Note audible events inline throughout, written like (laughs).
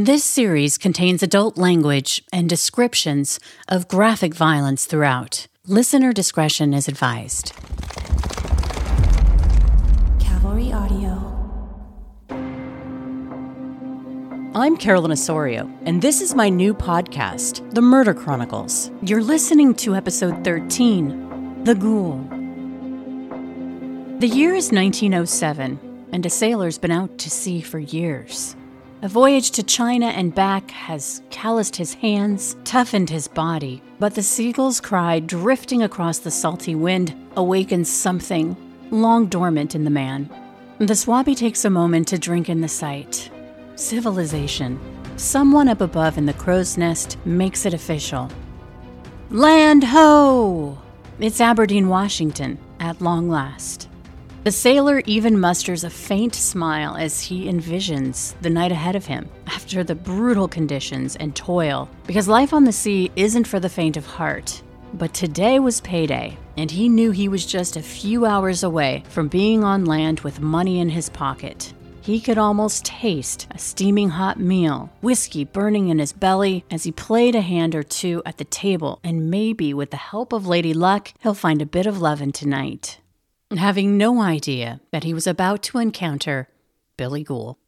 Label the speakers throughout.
Speaker 1: This series contains adult language and descriptions of graphic violence throughout. Listener discretion is advised.
Speaker 2: Cavalry Audio.
Speaker 1: I'm Carolyn Osorio, and this is my new podcast, The Murder Chronicles. You're listening to episode 13 The Ghoul. The year is 1907, and a sailor's been out to sea for years. A voyage to China and back has calloused his hands, toughened his body, but the seagull's cry drifting across the salty wind awakens something long dormant in the man. The swabby takes a moment to drink in the sight. Civilization. Someone up above in the crow's nest makes it official. Land ho! It's Aberdeen, Washington, at long last. The sailor even musters a faint smile as he envisions the night ahead of him after the brutal conditions and toil, because life on the sea isn't for the faint of heart. But today was payday, and he knew he was just a few hours away from being on land with money in his pocket. He could almost taste a steaming hot meal, whiskey burning in his belly as he played a hand or two at the table, and maybe with the help of Lady Luck, he'll find a bit of lovin' tonight having no idea that he was about to encounter Billy Ghoul.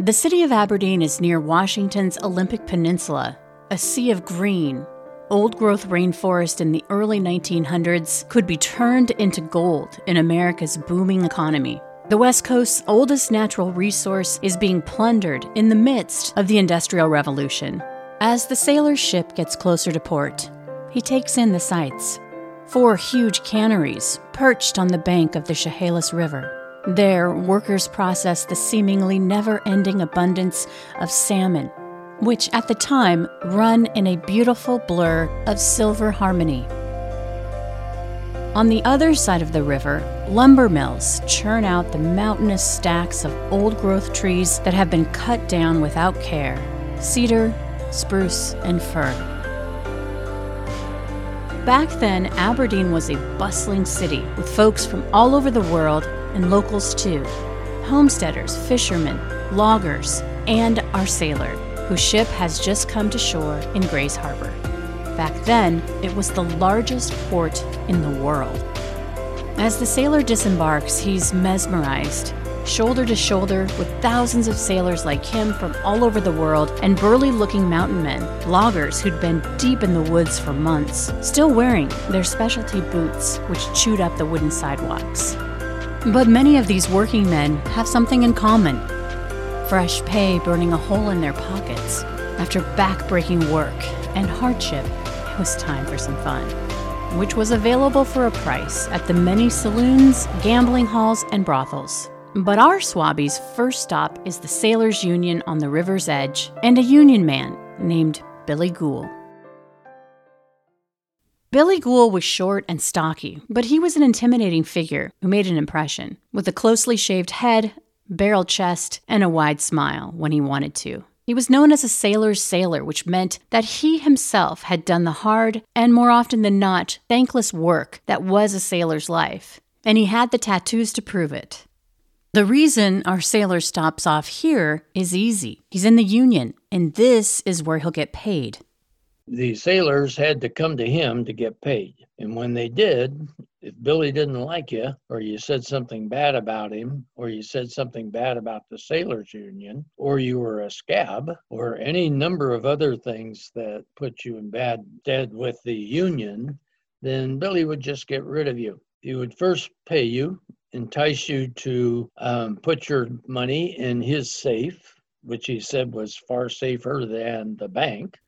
Speaker 1: The city of Aberdeen is near Washington's Olympic Peninsula, a sea of green. Old growth rainforest in the early 1900s could be turned into gold in America's booming economy. The West Coast's oldest natural resource is being plundered in the midst of the Industrial Revolution. As the sailor's ship gets closer to port, he takes in the sights. Four huge canneries perched on the bank of the Chehalis River. There, workers process the seemingly never ending abundance of salmon, which at the time run in a beautiful blur of silver harmony. On the other side of the river, lumber mills churn out the mountainous stacks of old growth trees that have been cut down without care cedar, spruce, and fir. Back then, Aberdeen was a bustling city with folks from all over the world and locals too homesteaders, fishermen, loggers, and our sailor, whose ship has just come to shore in Grays Harbor. Back then, it was the largest port in the world. As the sailor disembarks, he's mesmerized shoulder to shoulder with thousands of sailors like him from all over the world and burly looking mountain men, loggers who'd been deep in the woods for months, still wearing their specialty boots which chewed up the wooden sidewalks. But many of these working men have something in common fresh pay burning a hole in their pockets. After back-breaking work and hardship, it was time for some fun which was available for a price at the many saloons, gambling halls, and brothels. But our Swabby's first stop is the Sailors' Union on the river's edge and a Union man named Billy Ghoul. Billy Ghoul was short and stocky, but he was an intimidating figure who made an impression, with a closely shaved head, barrel chest, and a wide smile when he wanted to. He was known as a sailor's sailor, which meant that he himself had done the hard and more often than not thankless work that was a sailor's life. And he had the tattoos to prove it. The reason our sailor stops off here is easy. He's in the Union, and this is where he'll get paid.
Speaker 3: The sailors had to come to him to get paid. And when they did, if Billy didn't like you, or you said something bad about him, or you said something bad about the Sailors Union, or you were a scab, or any number of other things that put you in bad stead with the Union, then Billy would just get rid of you. He would first pay you entice you to um, put your money in his safe, which he said was far safer than the bank.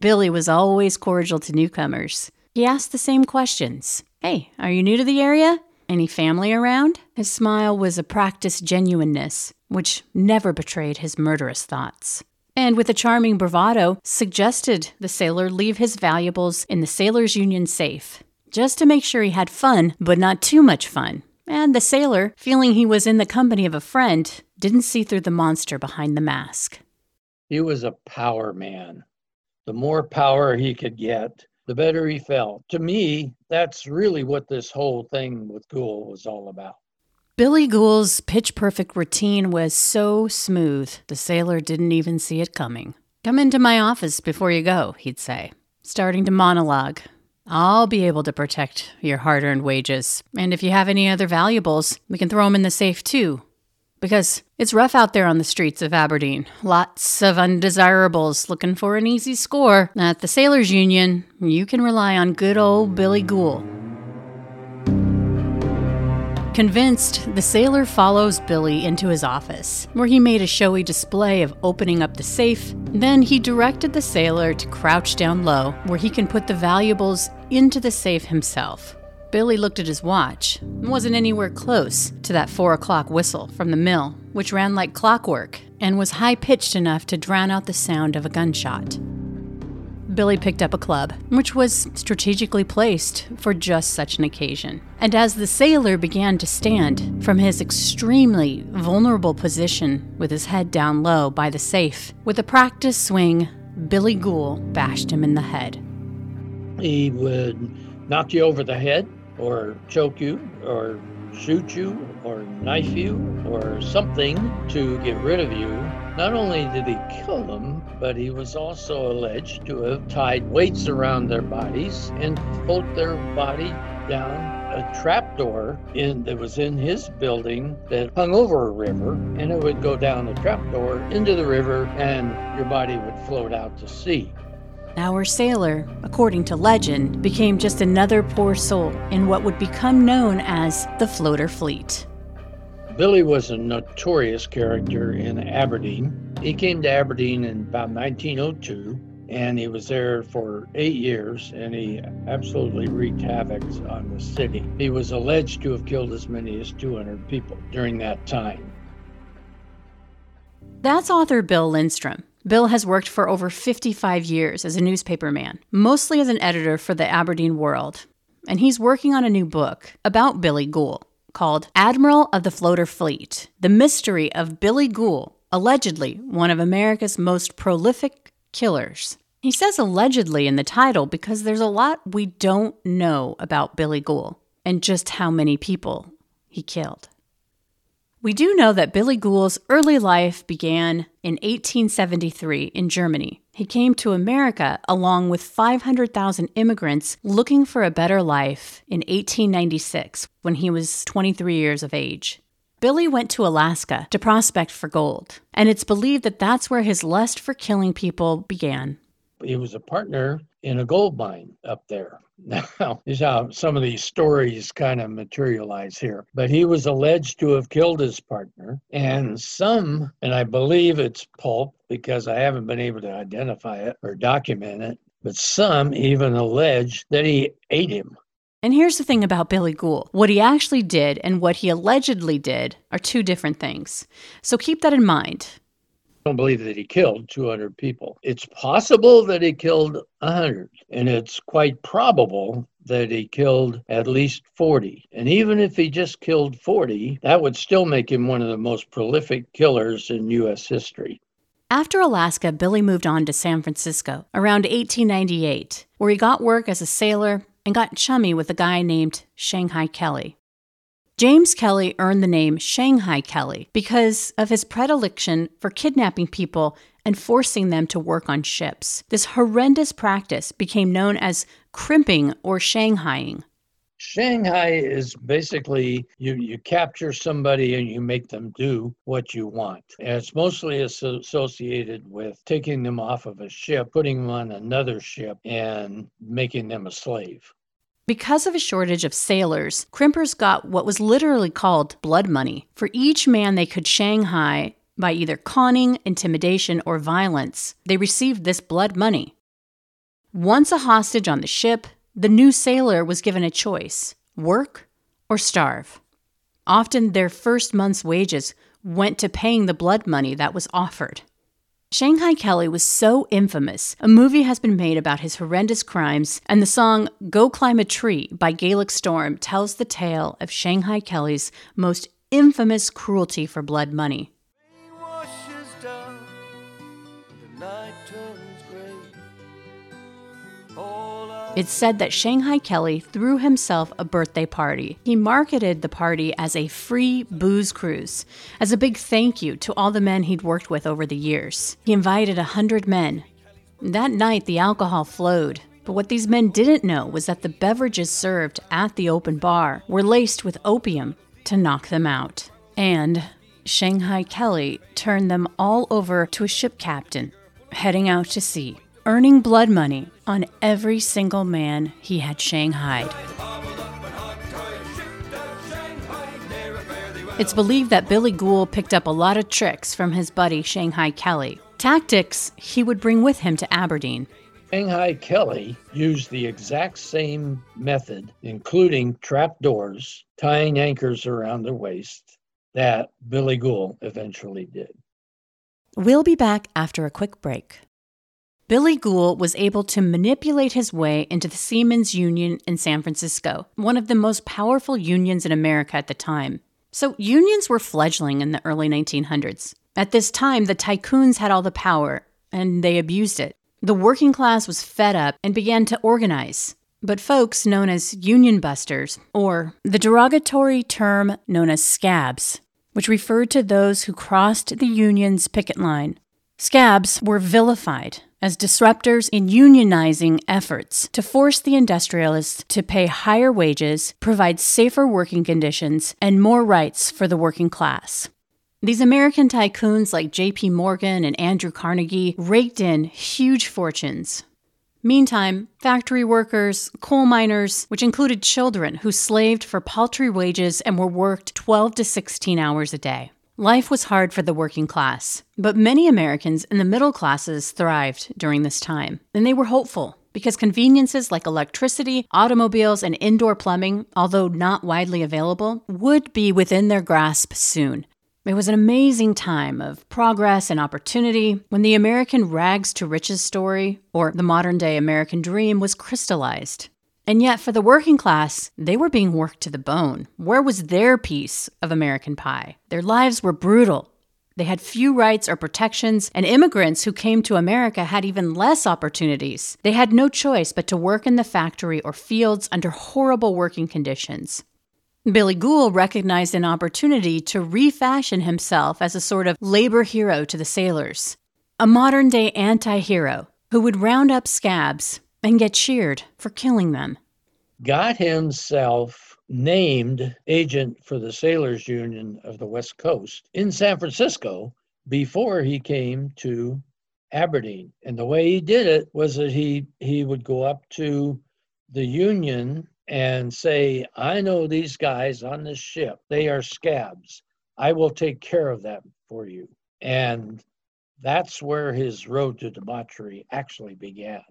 Speaker 1: Billy was always cordial to newcomers. He asked the same questions Hey, are you new to the area? Any family around? His smile was a practiced genuineness, which never betrayed his murderous thoughts. And with a charming bravado, suggested the sailor leave his valuables in the Sailors' Union safe, just to make sure he had fun, but not too much fun. And the sailor, feeling he was in the company of a friend, didn't see through the monster behind the mask.
Speaker 3: He was a power man. The more power he could get, the better he felt. To me, that's really what this whole thing with Ghoul was all about.
Speaker 1: Billy Ghoul's pitch perfect routine was so smooth, the sailor didn't even see it coming. Come into my office before you go, he'd say, starting to monologue. I'll be able to protect your hard earned wages, and if you have any other valuables, we can throw them in the safe too. Because it's rough out there on the streets of Aberdeen. Lots of undesirables looking for an easy score. At the Sailors Union, you can rely on good old Billy Ghoul. Convinced, the sailor follows Billy into his office, where he made a showy display of opening up the safe. Then he directed the sailor to crouch down low, where he can put the valuables into the safe himself. Billy looked at his watch and wasn't anywhere close to that four o'clock whistle from the mill, which ran like clockwork and was high pitched enough to drown out the sound of a gunshot. Billy picked up a club, which was strategically placed for just such an occasion. And as the sailor began to stand from his extremely vulnerable position with his head down low by the safe, with a practice swing, Billy Ghoul bashed him in the head.
Speaker 3: He would knock you over the head, or choke you, or shoot you, or knife you, or something to get rid of you not only did he kill them, but he was also alleged to have tied weights around their bodies and pulled their body down a trapdoor in that was in his building that hung over a river and it would go down the trapdoor into the river and your body would float out to sea.
Speaker 1: Our sailor, according to legend, became just another poor soul in what would become known as the floater fleet.
Speaker 3: Billy was a notorious character in Aberdeen. He came to Aberdeen in about 1902 and he was there for eight years and he absolutely wreaked havoc on the city. He was alleged to have killed as many as 200 people during that time.
Speaker 1: That's author Bill Lindstrom. Bill has worked for over 55 years as a newspaperman, mostly as an editor for the Aberdeen World. And he's working on a new book about Billy Ghoul called Admiral of the Floater Fleet The Mystery of Billy Ghoul, allegedly one of America's most prolific killers. He says allegedly in the title because there's a lot we don't know about Billy Ghoul and just how many people he killed. We do know that Billy Ghoul's early life began in 1873 in Germany. He came to America along with 500,000 immigrants looking for a better life in 1896 when he was 23 years of age. Billy went to Alaska to prospect for gold, and it's believed that that's where his lust for killing people began.
Speaker 3: He was a partner in a gold mine up there. Now, (laughs) is how uh, some of these stories kind of materialize here. But he was alleged to have killed his partner, and mm-hmm. some, and I believe it's pulp because I haven't been able to identify it or document it, but some even allege that he ate him.
Speaker 1: And here's the thing about Billy Ghoul what he actually did and what he allegedly did are two different things. So keep that in mind
Speaker 3: don't believe that he killed 200 people. It's possible that he killed 100, and it's quite probable that he killed at least 40. And even if he just killed 40, that would still make him one of the most prolific killers in U.S. history.
Speaker 1: After Alaska, Billy moved on to San Francisco around 1898, where he got work as a sailor and got chummy with a guy named Shanghai Kelly. James Kelly earned the name Shanghai Kelly because of his predilection for kidnapping people and forcing them to work on ships. This horrendous practice became known as crimping or Shanghaiing.
Speaker 3: Shanghai is basically you, you capture somebody and you make them do what you want. And it's mostly associated with taking them off of a ship, putting them on another ship, and making them a slave.
Speaker 1: Because of a shortage of sailors, crimpers got what was literally called blood money. For each man they could Shanghai by either conning, intimidation, or violence, they received this blood money. Once a hostage on the ship, the new sailor was given a choice work or starve. Often their first month's wages went to paying the blood money that was offered. Shanghai Kelly was so infamous, a movie has been made about his horrendous crimes, and the song Go Climb a Tree by Gaelic Storm tells the tale of Shanghai Kelly's most infamous cruelty for blood money. Down, It's said that Shanghai Kelly threw himself a birthday party. He marketed the party as a free booze cruise, as a big thank you to all the men he'd worked with over the years. He invited a hundred men. That night, the alcohol flowed. But what these men didn't know was that the beverages served at the open bar were laced with opium to knock them out. And Shanghai Kelly turned them all over to a ship captain heading out to sea, earning blood money on every single man he had shanghaied. It's believed that Billy Gould picked up a lot of tricks from his buddy Shanghai Kelly, tactics he would bring with him to Aberdeen.
Speaker 3: Shanghai Kelly used the exact same method, including trap doors, tying anchors around the waist, that Billy Gould eventually did.
Speaker 1: We'll be back after a quick break. Billy Gould was able to manipulate his way into the Seamen's Union in San Francisco, one of the most powerful unions in America at the time. So, unions were fledgling in the early 1900s. At this time, the tycoons had all the power, and they abused it. The working class was fed up and began to organize. But folks known as union busters, or the derogatory term known as scabs, which referred to those who crossed the union's picket line, scabs were vilified as disruptors in unionizing efforts to force the industrialists to pay higher wages, provide safer working conditions, and more rights for the working class. These American tycoons like J.P. Morgan and Andrew Carnegie raked in huge fortunes. Meantime, factory workers, coal miners, which included children who slaved for paltry wages and were worked 12 to 16 hours a day. Life was hard for the working class, but many Americans in the middle classes thrived during this time, and they were hopeful because conveniences like electricity, automobiles, and indoor plumbing, although not widely available, would be within their grasp soon. It was an amazing time of progress and opportunity when the American rags to riches story, or the modern day American dream, was crystallized. And yet, for the working class, they were being worked to the bone. Where was their piece of American pie? Their lives were brutal. They had few rights or protections, and immigrants who came to America had even less opportunities. They had no choice but to work in the factory or fields under horrible working conditions. Billy Gould recognized an opportunity to refashion himself as a sort of labor hero to the sailors, a modern day anti hero who would round up scabs and get cheered for killing them.
Speaker 3: Got himself named agent for the Sailors Union of the West Coast in San Francisco before he came to Aberdeen. And the way he did it was that he he would go up to the union and say, I know these guys on this ship, they are scabs. I will take care of them for you. And that's where his road to debauchery actually began.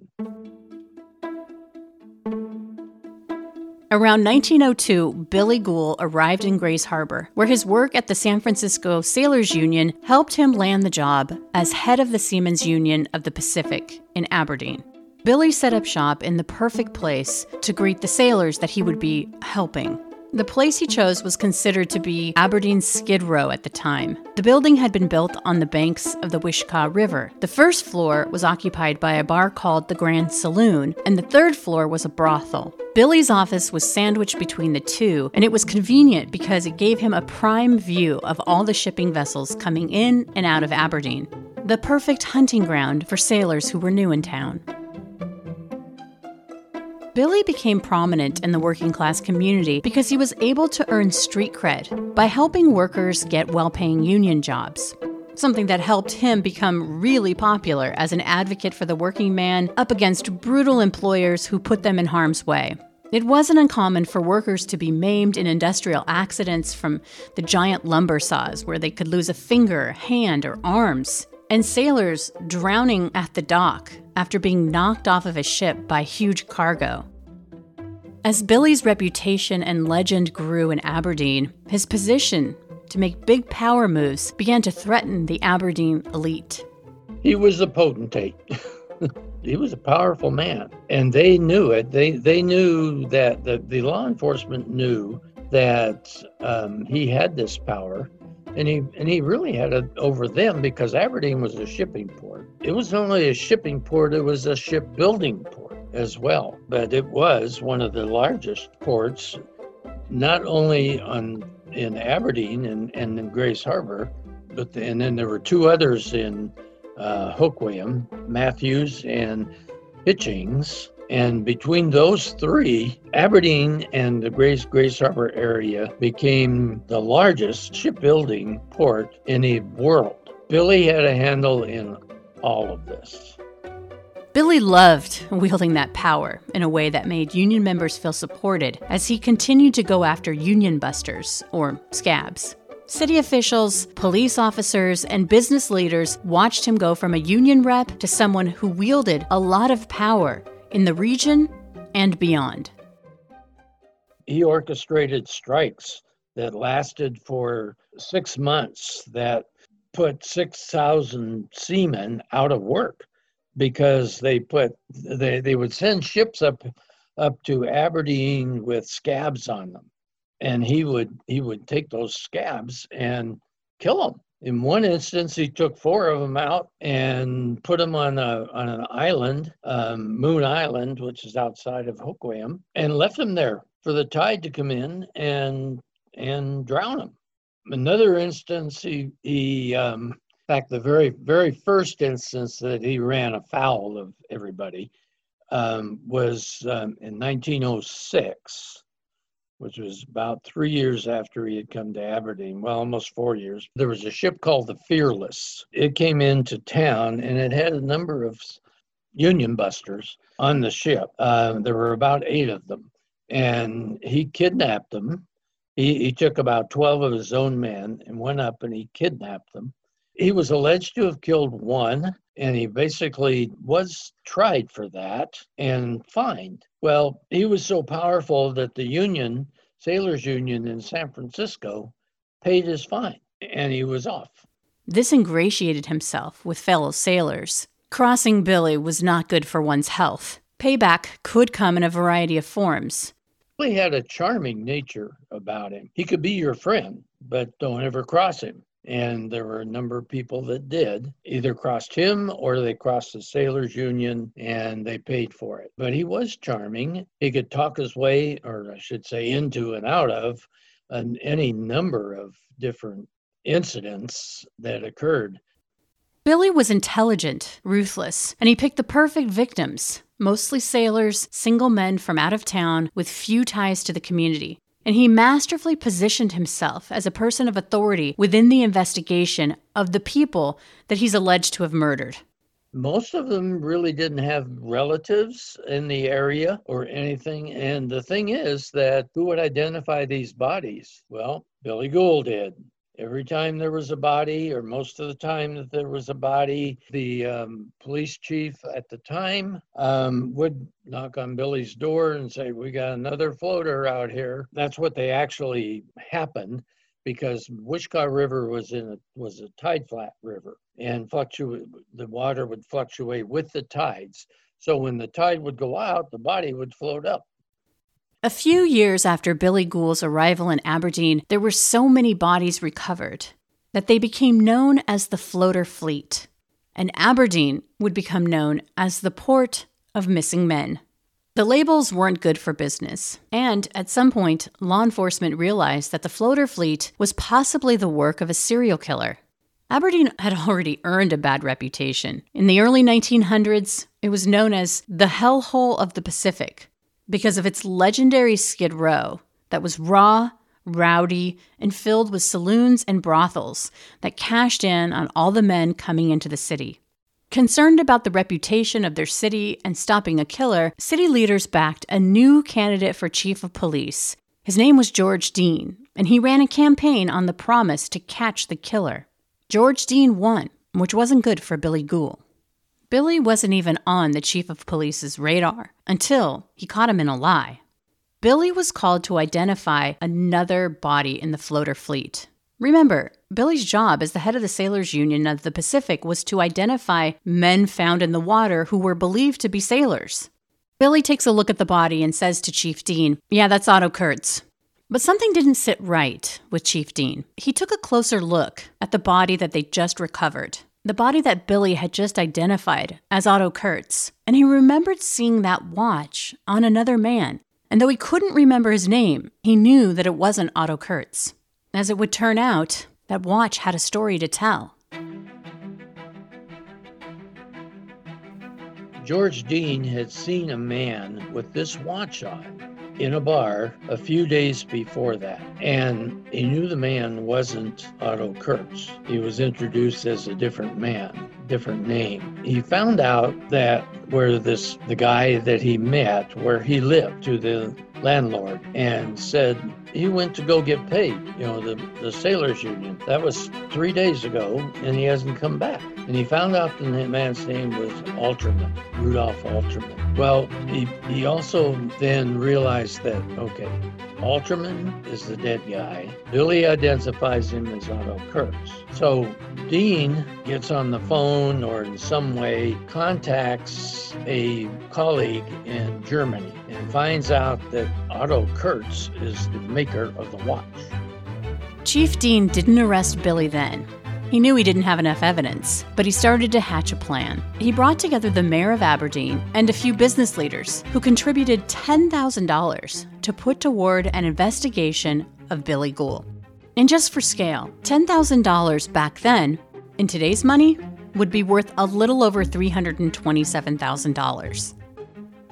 Speaker 1: Around 1902, Billy Gould arrived in Grays Harbor, where his work at the San Francisco Sailors Union helped him land the job as head of the Seamen's Union of the Pacific in Aberdeen. Billy set up shop in the perfect place to greet the sailors that he would be helping. The place he chose was considered to be Aberdeen's Skid Row at the time. The building had been built on the banks of the Wishkah River. The first floor was occupied by a bar called the Grand Saloon, and the third floor was a brothel. Billy's office was sandwiched between the two, and it was convenient because it gave him a prime view of all the shipping vessels coming in and out of Aberdeen. The perfect hunting ground for sailors who were new in town. Billy became prominent in the working class community because he was able to earn street cred by helping workers get well paying union jobs. Something that helped him become really popular as an advocate for the working man up against brutal employers who put them in harm's way. It wasn't uncommon for workers to be maimed in industrial accidents from the giant lumber saws where they could lose a finger, hand, or arms and sailors drowning at the dock after being knocked off of a ship by huge cargo. As Billy's reputation and legend grew in Aberdeen, his position to make big power moves began to threaten the Aberdeen elite.
Speaker 3: He was a potentate. (laughs) he was a powerful man, and they knew it. They they knew that the, the law enforcement knew that um, he had this power, and he and he really had it over them because Aberdeen was a shipping port. It was only a shipping port; it was a shipbuilding port as well. But it was one of the largest ports, not only on in Aberdeen and, and in Grays Harbor, but the, and then there were two others in uh, Matthews and Hitchings. And between those three, Aberdeen and the Grays, Grays Harbor area became the largest shipbuilding port in the world. Billy had a handle in all of this.
Speaker 1: Billy loved wielding that power in a way that made union members feel supported as he continued to go after union busters, or scabs. City officials, police officers, and business leaders watched him go from a union rep to someone who wielded a lot of power in the region and beyond.
Speaker 3: He orchestrated strikes that lasted for six months that put 6,000 seamen out of work because they put they, they would send ships up up to Aberdeen with scabs on them and he would he would take those scabs and kill them in one instance he took four of them out and put them on a on an island um, moon island which is outside of hoquiam and left them there for the tide to come in and and drown them. Another instance he he um, in fact the very very first instance that he ran afoul of everybody um, was um, in 1906 which was about three years after he had come to Aberdeen, well, almost four years. There was a ship called the Fearless. It came into town and it had a number of Union busters on the ship. Uh, there were about eight of them. And he kidnapped them. He, he took about 12 of his own men and went up and he kidnapped them. He was alleged to have killed one and he basically was tried for that and fined. Well, he was so powerful that the union, Sailors Union in San Francisco, paid his fine and he was off.
Speaker 1: This ingratiated himself with fellow sailors. Crossing Billy was not good for one's health. Payback could come in a variety of forms.
Speaker 3: He had a charming nature about him. He could be your friend, but don't ever cross him. And there were a number of people that did, either crossed him or they crossed the Sailors Union and they paid for it. But he was charming. He could talk his way, or I should say, into and out of an, any number of different incidents that occurred.
Speaker 1: Billy was intelligent, ruthless, and he picked the perfect victims mostly sailors, single men from out of town with few ties to the community and he masterfully positioned himself as a person of authority within the investigation of the people that he's alleged to have murdered.
Speaker 3: Most of them really didn't have relatives in the area or anything. And the thing is that who would identify these bodies? Well, Billy Gould did. Every time there was a body, or most of the time that there was a body, the um, police chief at the time um, would knock on Billy's door and say, "We got another floater out here." That's what they actually happened because Wishkah River was in a was a tide flat river, and fluctuate the water would fluctuate with the tides. So when the tide would go out, the body would float up.
Speaker 1: A few years after Billy Gould's arrival in Aberdeen, there were so many bodies recovered that they became known as the Floater Fleet, and Aberdeen would become known as the Port of Missing Men. The labels weren't good for business, and at some point, law enforcement realized that the floater fleet was possibly the work of a serial killer. Aberdeen had already earned a bad reputation. In the early 1900s, it was known as the Hellhole of the Pacific, because of its legendary Skid Row that was raw, rowdy, and filled with saloons and brothels that cashed in on all the men coming into the city. Concerned about the reputation of their city and stopping a killer, city leaders backed a new candidate for chief of police. His name was George Dean, and he ran a campaign on the promise to catch the killer. George Dean won, which wasn't good for Billy Gould. Billy wasn't even on the chief of police's radar until he caught him in a lie. Billy was called to identify another body in the floater fleet. Remember, Billy's job as the head of the Sailors Union of the Pacific was to identify men found in the water who were believed to be sailors. Billy takes a look at the body and says to Chief Dean, Yeah, that's Otto Kurtz. But something didn't sit right with Chief Dean. He took a closer look at the body that they just recovered the body that Billy had just identified as Otto Kurtz, and he remembered seeing that watch on another man. And though he couldn't remember his name, he knew that it wasn't Otto Kurtz. As it would turn out, that watch had a story to tell.
Speaker 3: George Dean had seen a man with this watch on in a bar a few days before that. And he knew the man wasn't Otto Kurtz. He was introduced as a different man, different name. He found out that where this the guy that he met, where he lived to the landlord and said he went to go get paid, you know, the, the sailors union. That was three days ago and he hasn't come back. And he found out the man's name was Alterman, Rudolph Alterman. Well, he, he also then realized that, okay, Alterman is the dead guy. Billy identifies him as Otto Kurtz. So Dean gets on the phone or in some way contacts a colleague in Germany and finds out that Otto Kurtz is the maker of the watch.
Speaker 1: Chief Dean didn't arrest Billy then. He knew he didn't have enough evidence, but he started to hatch a plan. He brought together the mayor of Aberdeen and a few business leaders who contributed $10,000 to put toward an investigation of Billy Gould. And just for scale, $10,000 back then, in today's money, would be worth a little over $327,000.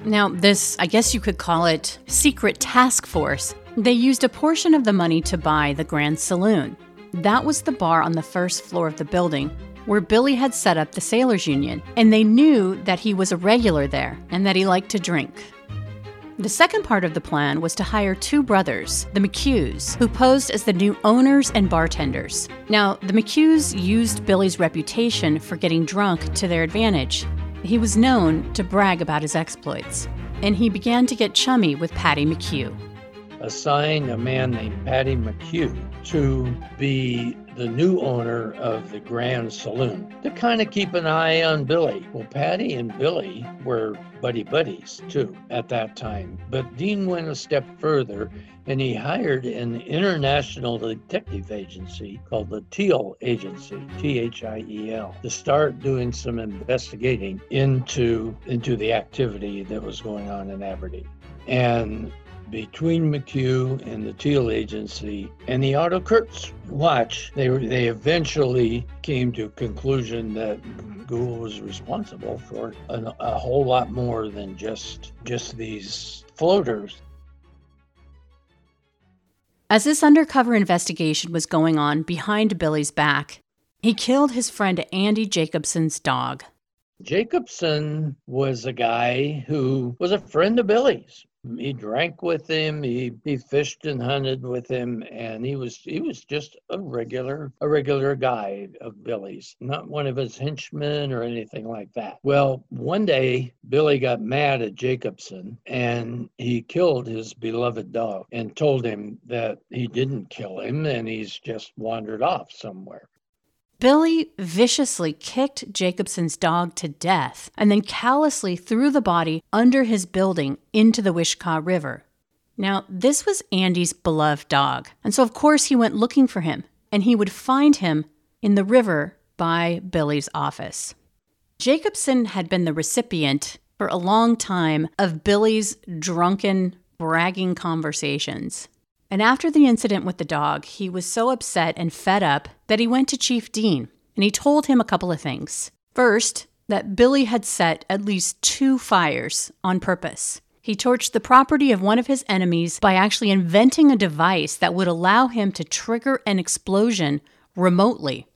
Speaker 1: Now, this, I guess you could call it secret task force, they used a portion of the money to buy the Grand Saloon. That was the bar on the first floor of the building where Billy had set up the Sailors Union, and they knew that he was a regular there and that he liked to drink. The second part of the plan was to hire two brothers, the McHughes, who posed as the new owners and bartenders. Now, the McHughes used Billy's reputation for getting drunk to their advantage. He was known to brag about his exploits, and he began to get chummy with Patty McHugh.
Speaker 3: Assigned a man named Patty McHugh to be the new owner of the Grand Saloon to kind of keep an eye on Billy. Well, Patty and Billy were buddy buddies too at that time. But Dean went a step further and he hired an international detective agency called the Thiel Agency, T H I E L, to start doing some investigating into into the activity that was going on in Aberdeen. And between McHugh and the Thiel Agency and the Otto Kurtz watch, they, they eventually came to a conclusion that Gould was responsible for a, a whole lot more than just just these floaters.
Speaker 1: As this undercover investigation was going on behind Billy's back, he killed his friend Andy Jacobson's dog.
Speaker 3: Jacobson was a guy who was a friend of Billy's he drank with him he, he fished and hunted with him and he was he was just a regular a regular guy of billy's not one of his henchmen or anything like that. Well one day billy got mad at jacobson and he killed his beloved dog and told him that he didn't kill him and he's just wandered off somewhere
Speaker 1: Billy viciously kicked Jacobson's dog to death and then callously threw the body under his building into the Wishkah River. Now, this was Andy's beloved dog, and so of course he went looking for him, and he would find him in the river by Billy's office. Jacobson had been the recipient for a long time of Billy's drunken, bragging conversations. And after the incident with the dog, he was so upset and fed up that he went to Chief Dean and he told him a couple of things. First, that Billy had set at least two fires on purpose. He torched the property of one of his enemies by actually inventing a device that would allow him to trigger an explosion remotely.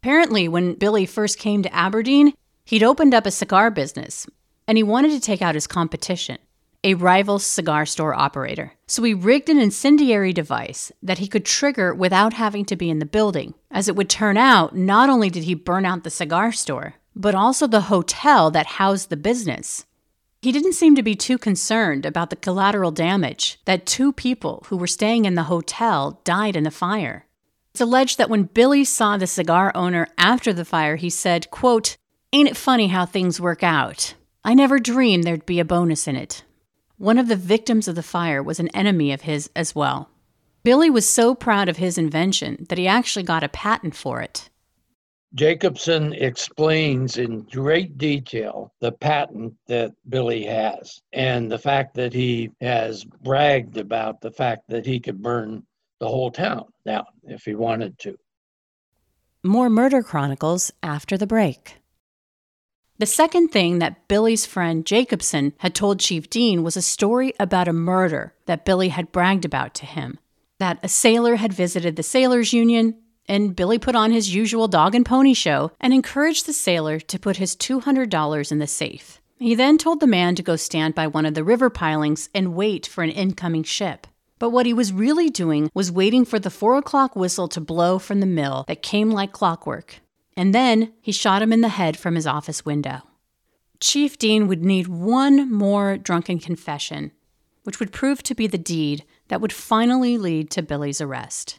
Speaker 1: Apparently, when Billy first came to Aberdeen, he'd opened up a cigar business and he wanted to take out his competition a rival cigar store operator. So he rigged an incendiary device that he could trigger without having to be in the building. As it would turn out, not only did he burn out the cigar store, but also the hotel that housed the business. He didn't seem to be too concerned about the collateral damage that two people who were staying in the hotel died in the fire. It's alleged that when Billy saw the cigar owner after the fire, he said, quote, Ain't it funny how things work out? I never dreamed there'd be a bonus in it. One of the victims of the fire was an enemy of his as well. Billy was so proud of his invention that he actually got a patent for it.
Speaker 3: Jacobson explains in great detail the patent that Billy has and the fact that he has bragged about the fact that he could burn the whole town down if he wanted to.
Speaker 1: More murder chronicles after the break. The second thing that Billy's friend Jacobson had told Chief Dean was a story about a murder that Billy had bragged about to him. That a sailor had visited the Sailors Union, and Billy put on his usual dog and pony show and encouraged the sailor to put his $200 in the safe. He then told the man to go stand by one of the river pilings and wait for an incoming ship. But what he was really doing was waiting for the four o'clock whistle to blow from the mill that came like clockwork and then he shot him in the head from his office window. Chief Dean would need one more drunken confession, which would prove to be the deed that would finally lead to Billy's arrest.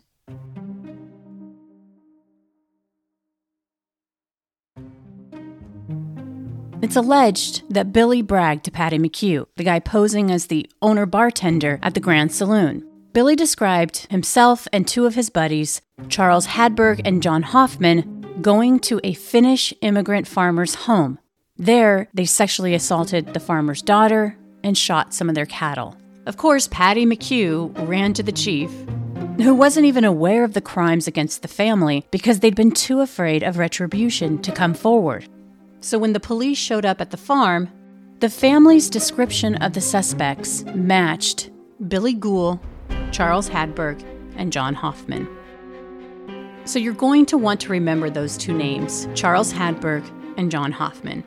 Speaker 1: It's alleged that Billy bragged to Patty McHugh, the guy posing as the owner bartender at the Grand Saloon. Billy described himself and two of his buddies, Charles Hadberg and John Hoffman, going to a Finnish immigrant farmer's home. There, they sexually assaulted the farmer's daughter and shot some of their cattle. Of course, Patty McHugh ran to the chief, who wasn't even aware of the crimes against the family because they'd been too afraid of retribution to come forward. So when the police showed up at the farm, the family's description of the suspects matched Billy Gould, Charles Hadberg, and John Hoffman. So you're going to want to remember those two names Charles Hadberg and John Hoffman.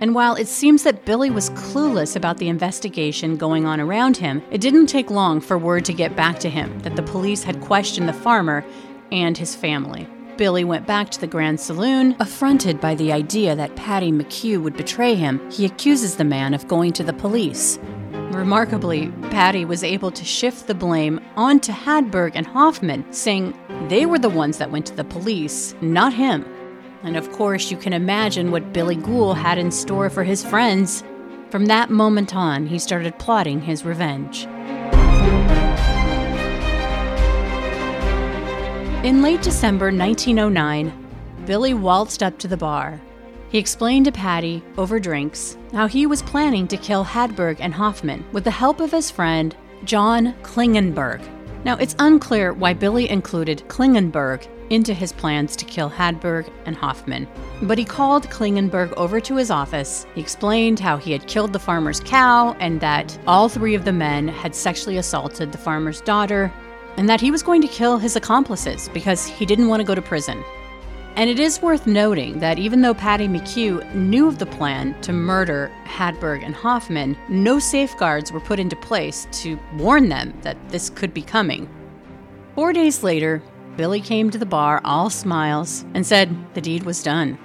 Speaker 1: And while it seems that Billy was clueless about the investigation going on around him, it didn't take long for word to get back to him that the police had questioned the farmer and his family. Billy went back to the Grand Saloon. Affronted by the idea that Patty McHugh would betray him, he accuses the man of going to the police. Remarkably, Patty was able to shift the blame onto Hadberg and Hoffman, saying they were the ones that went to the police, not him. And of course, you can imagine what Billy Gould had in store for his friends. From that moment on, he started plotting his revenge. In late December 1909, Billy waltzed up to the bar he explained to Patty, over drinks, how he was planning to kill Hadberg and Hoffman with the help of his friend, John Klingenberg. Now, it's unclear why Billy included Klingenberg into his plans to kill Hadberg and Hoffman. But he called Klingenberg over to his office. He explained how he had killed the farmer's cow and that all three of the men had sexually assaulted the farmer's daughter, and that he was going to kill his accomplices because he didn't want to go to prison. And it is worth noting that even though Patty McHugh knew of the plan to murder Hadberg and Hoffman, no safeguards were put into place to warn them that this could be coming. Four days later, Billy came to the bar all smiles and said the deed was done.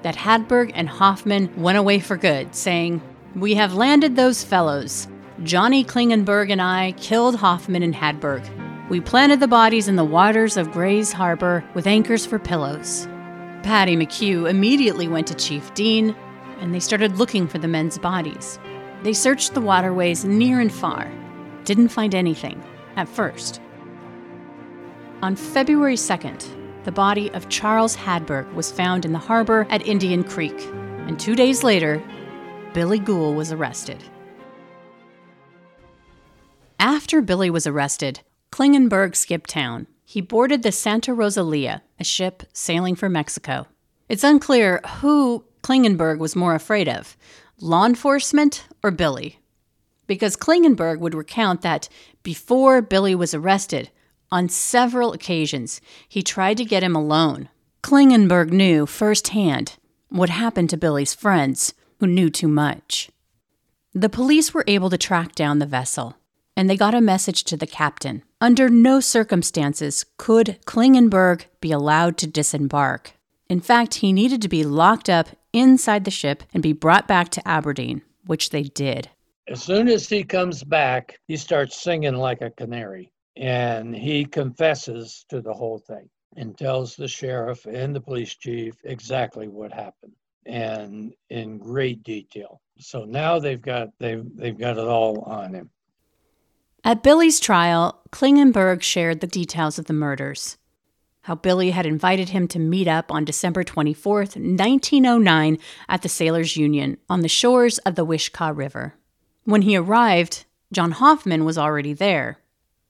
Speaker 1: That Hadberg and Hoffman went away for good, saying, We have landed those fellows. Johnny Klingenberg and I killed Hoffman and Hadberg. We planted the bodies in the waters of Gray's Harbor with anchors for pillows. Patty McHugh immediately went to Chief Dean, and they started looking for the men's bodies. They searched the waterways near and far, didn't find anything at first. On February 2nd, the body of Charles Hadberg was found in the harbor at Indian Creek, and two days later, Billy Gould was arrested. After Billy was arrested, Klingenberg skipped town. He boarded the Santa Rosalia, a ship sailing for Mexico. It's unclear who Klingenberg was more afraid of law enforcement or Billy. Because Klingenberg would recount that before Billy was arrested, on several occasions, he tried to get him alone. Klingenberg knew firsthand what happened to Billy's friends, who knew too much. The police were able to track down the vessel, and they got a message to the captain. Under no circumstances could Klingenberg be allowed to disembark. In fact, he needed to be locked up inside the ship and be brought back to Aberdeen, which they did.
Speaker 3: As soon as he comes back, he starts singing like a canary and he confesses to the whole thing and tells the sheriff and the police chief exactly what happened and in great detail. So now they've got they've they've got it all on him.
Speaker 1: At Billy's trial, Klingenberg shared the details of the murders. how Billy had invited him to meet up on December 24th, 1909, at the Sailors Union on the shores of the Wishkah River. When he arrived, John Hoffman was already there.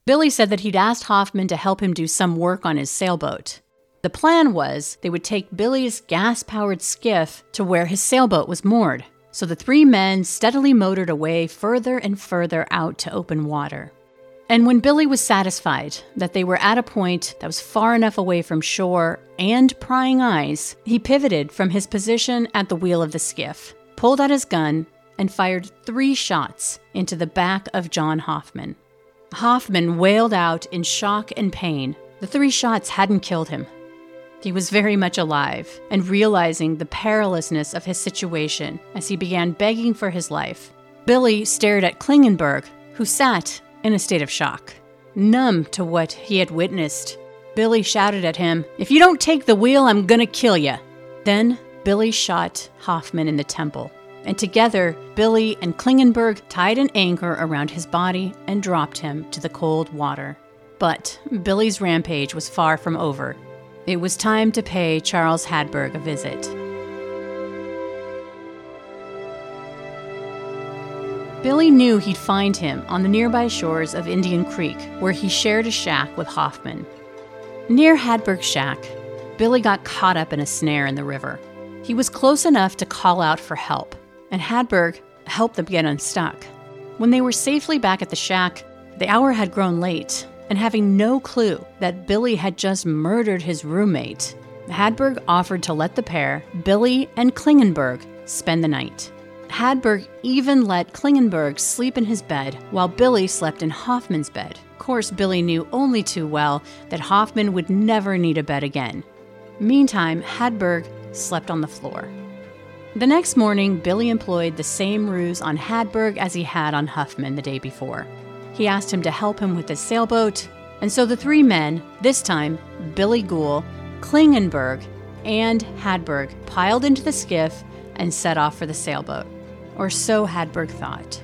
Speaker 1: Billy said that he'd asked Hoffman to help him do some work on his sailboat. The plan was they would take Billy's gas powered skiff to where his sailboat was moored. So the three men steadily motored away further and further out to open water. And when Billy was satisfied that they were at a point that was far enough away from shore and prying eyes, he pivoted from his position at the wheel of the skiff, pulled out his gun, and fired three shots into the back of John Hoffman. Hoffman wailed out in shock and pain. The three shots hadn't killed him. He was very much alive and realizing the perilousness of his situation as he began begging for his life. Billy stared at Klingenberg, who sat in a state of shock. Numb to what he had witnessed, Billy shouted at him, If you don't take the wheel, I'm gonna kill you. Then Billy shot Hoffman in the temple and together, Billy and Klingenberg tied an anchor around his body and dropped him to the cold water. But Billy's rampage was far from over. It was time to pay Charles Hadberg a visit. Billy knew he'd find him on the nearby shores of Indian Creek, where he shared a shack with Hoffman. Near Hadberg's shack, Billy got caught up in a snare in the river. He was close enough to call out for help, and Hadberg helped them get unstuck. When they were safely back at the shack, the hour had grown late, and having no clue that Billy had just murdered his roommate, Hadberg offered to let the pair, Billy and Klingenberg, spend the night. Hadberg even let Klingenberg sleep in his bed while Billy slept in Hoffman's bed. Of course, Billy knew only too well that Hoffman would never need a bed again. Meantime, Hadberg slept on the floor. The next morning, Billy employed the same ruse on Hadberg as he had on Huffman the day before. He asked him to help him with his sailboat, and so the three men, this time Billy Gould, Klingenberg, and Hadberg, piled into the skiff and set off for the sailboat. Or so Hadberg thought.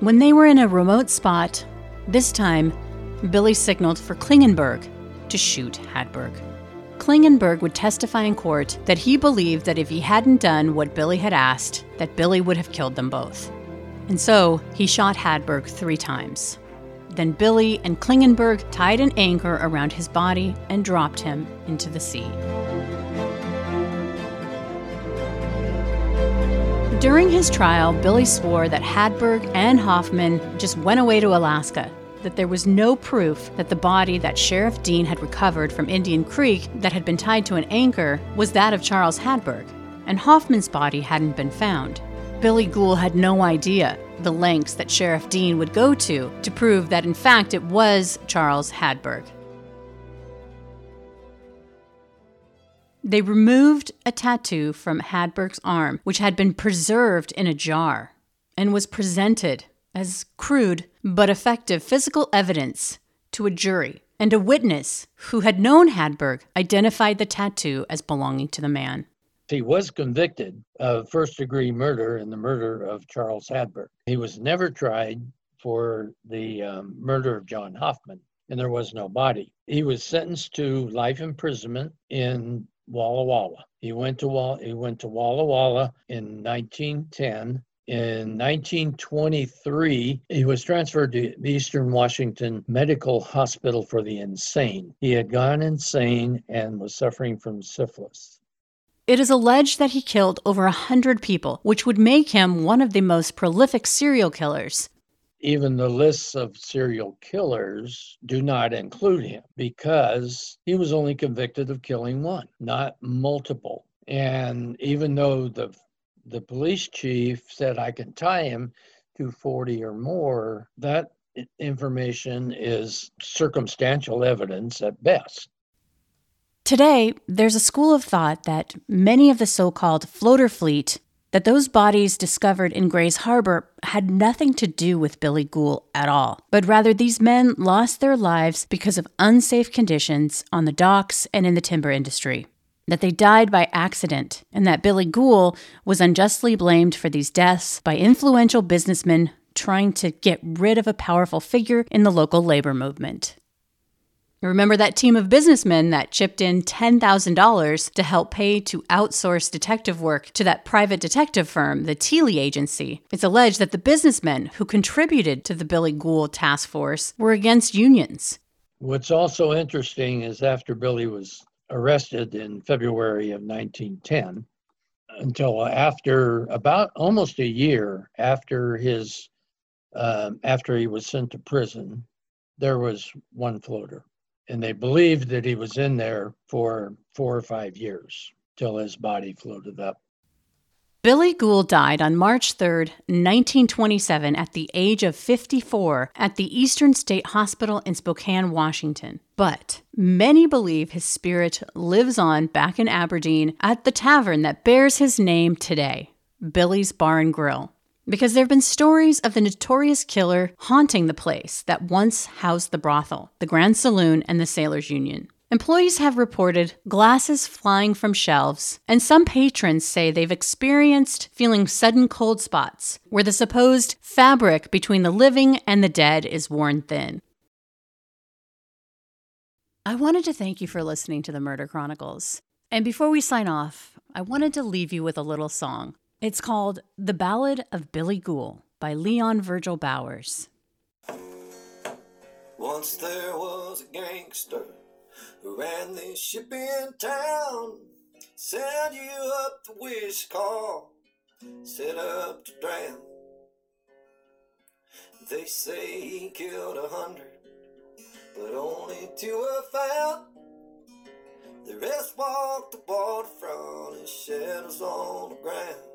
Speaker 1: When they were in a remote spot, this time, Billy signaled for Klingenberg to shoot Hadberg. Klingenberg would testify in court that he believed that if he hadn't done what Billy had asked, that Billy would have killed them both. And so he shot Hadberg three times. Then Billy and Klingenberg tied an anchor around his body and dropped him into the sea. During his trial, Billy swore that Hadberg and Hoffman just went away to Alaska that there was no proof that the body that Sheriff Dean had recovered from Indian Creek that had been tied to an anchor was that of Charles Hadberg, and Hoffman's body hadn't been found. Billy Gould had no idea the lengths that Sheriff Dean would go to to prove that in fact it was Charles Hadberg. They removed a tattoo from Hadberg's arm, which had been preserved in a jar and was presented as crude but effective physical evidence to a jury, and a witness who had known Hadberg identified the tattoo as belonging to the man.
Speaker 3: He was convicted of first degree murder in the murder of Charles Hadberg. He was never tried for the um, murder of John Hoffman, and there was no body. He was sentenced to life imprisonment in Walla Walla. He went to Walla, he went to Walla Walla in 1910 in 1923, he was transferred to Eastern Washington Medical Hospital for the Insane. He had gone insane and was suffering from syphilis.
Speaker 1: It is alleged that he killed over a hundred people, which would make him one of the most prolific serial killers.
Speaker 3: Even the lists of serial killers do not include him because he was only convicted of killing one, not multiple. And even though the the police chief said I can tie him to 40 or more, that information is circumstantial evidence at best.
Speaker 1: Today, there's a school of thought that many of the so called floater fleet, that those bodies discovered in Grays Harbor had nothing to do with Billy Gould at all, but rather these men lost their lives because of unsafe conditions on the docks and in the timber industry that they died by accident, and that Billy Gould was unjustly blamed for these deaths by influential businessmen trying to get rid of a powerful figure in the local labor movement. Remember that team of businessmen that chipped in $10,000 to help pay to outsource detective work to that private detective firm, the Thiel Agency? It's alleged that the businessmen who contributed to the Billy Gould task force were against unions.
Speaker 3: What's also interesting is after Billy was arrested in February of 1910, until after about almost a year after his um, after he was sent to prison, there was one floater and they believed that he was in there for four or five years till his body floated up.
Speaker 1: Billy Gould died on March 3, 1927, at the age of 54 at the Eastern State Hospital in Spokane, Washington. But many believe his spirit lives on back in Aberdeen at the tavern that bears his name today, Billy's Bar and Grill because there have been stories of the notorious killer haunting the place that once housed the brothel, the Grand Saloon, and the Sailors Union. Employees have reported glasses flying from shelves, and some patrons say they've experienced feeling sudden cold spots where the supposed fabric between the living and the dead is worn thin. I wanted to thank you for listening to the Murder Chronicles. And before we sign off, I wanted to leave you with a little song. It's called The Ballad of Billy Gould by Leon Virgil Bowers.
Speaker 4: Once there was a gangster who ran this ship in town. Send you up the wish call, set up to drown. They say he killed a hundred, but only two were found. The rest walked the waterfront in shadows on the ground.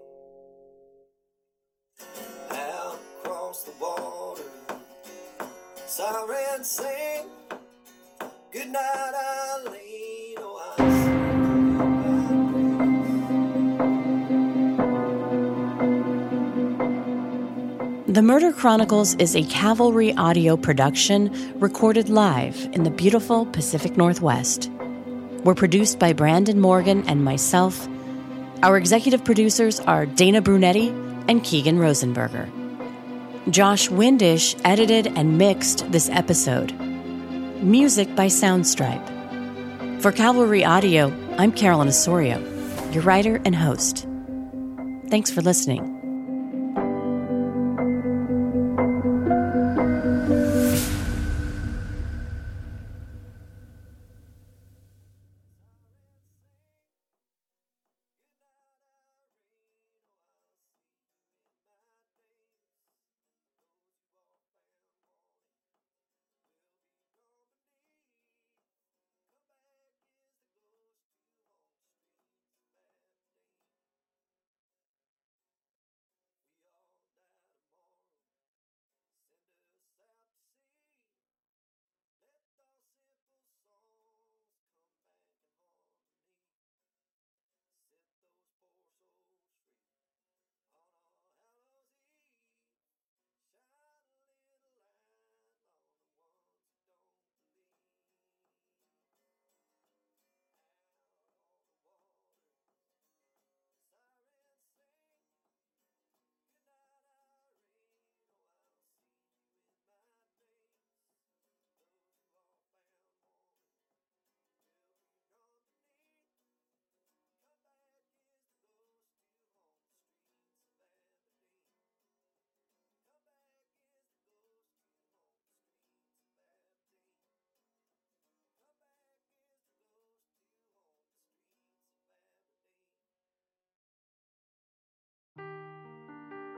Speaker 4: Out across the water, sirens sing. Good night, Eileen. Oh, I
Speaker 1: The Murder Chronicles is a Cavalry audio production recorded live in the beautiful Pacific Northwest. We're produced by Brandon Morgan and myself. Our executive producers are Dana Brunetti and Keegan Rosenberger. Josh Windisch edited and mixed this episode. Music by Soundstripe. For Cavalry Audio, I'm Carolyn Osorio, your writer and host. Thanks for listening.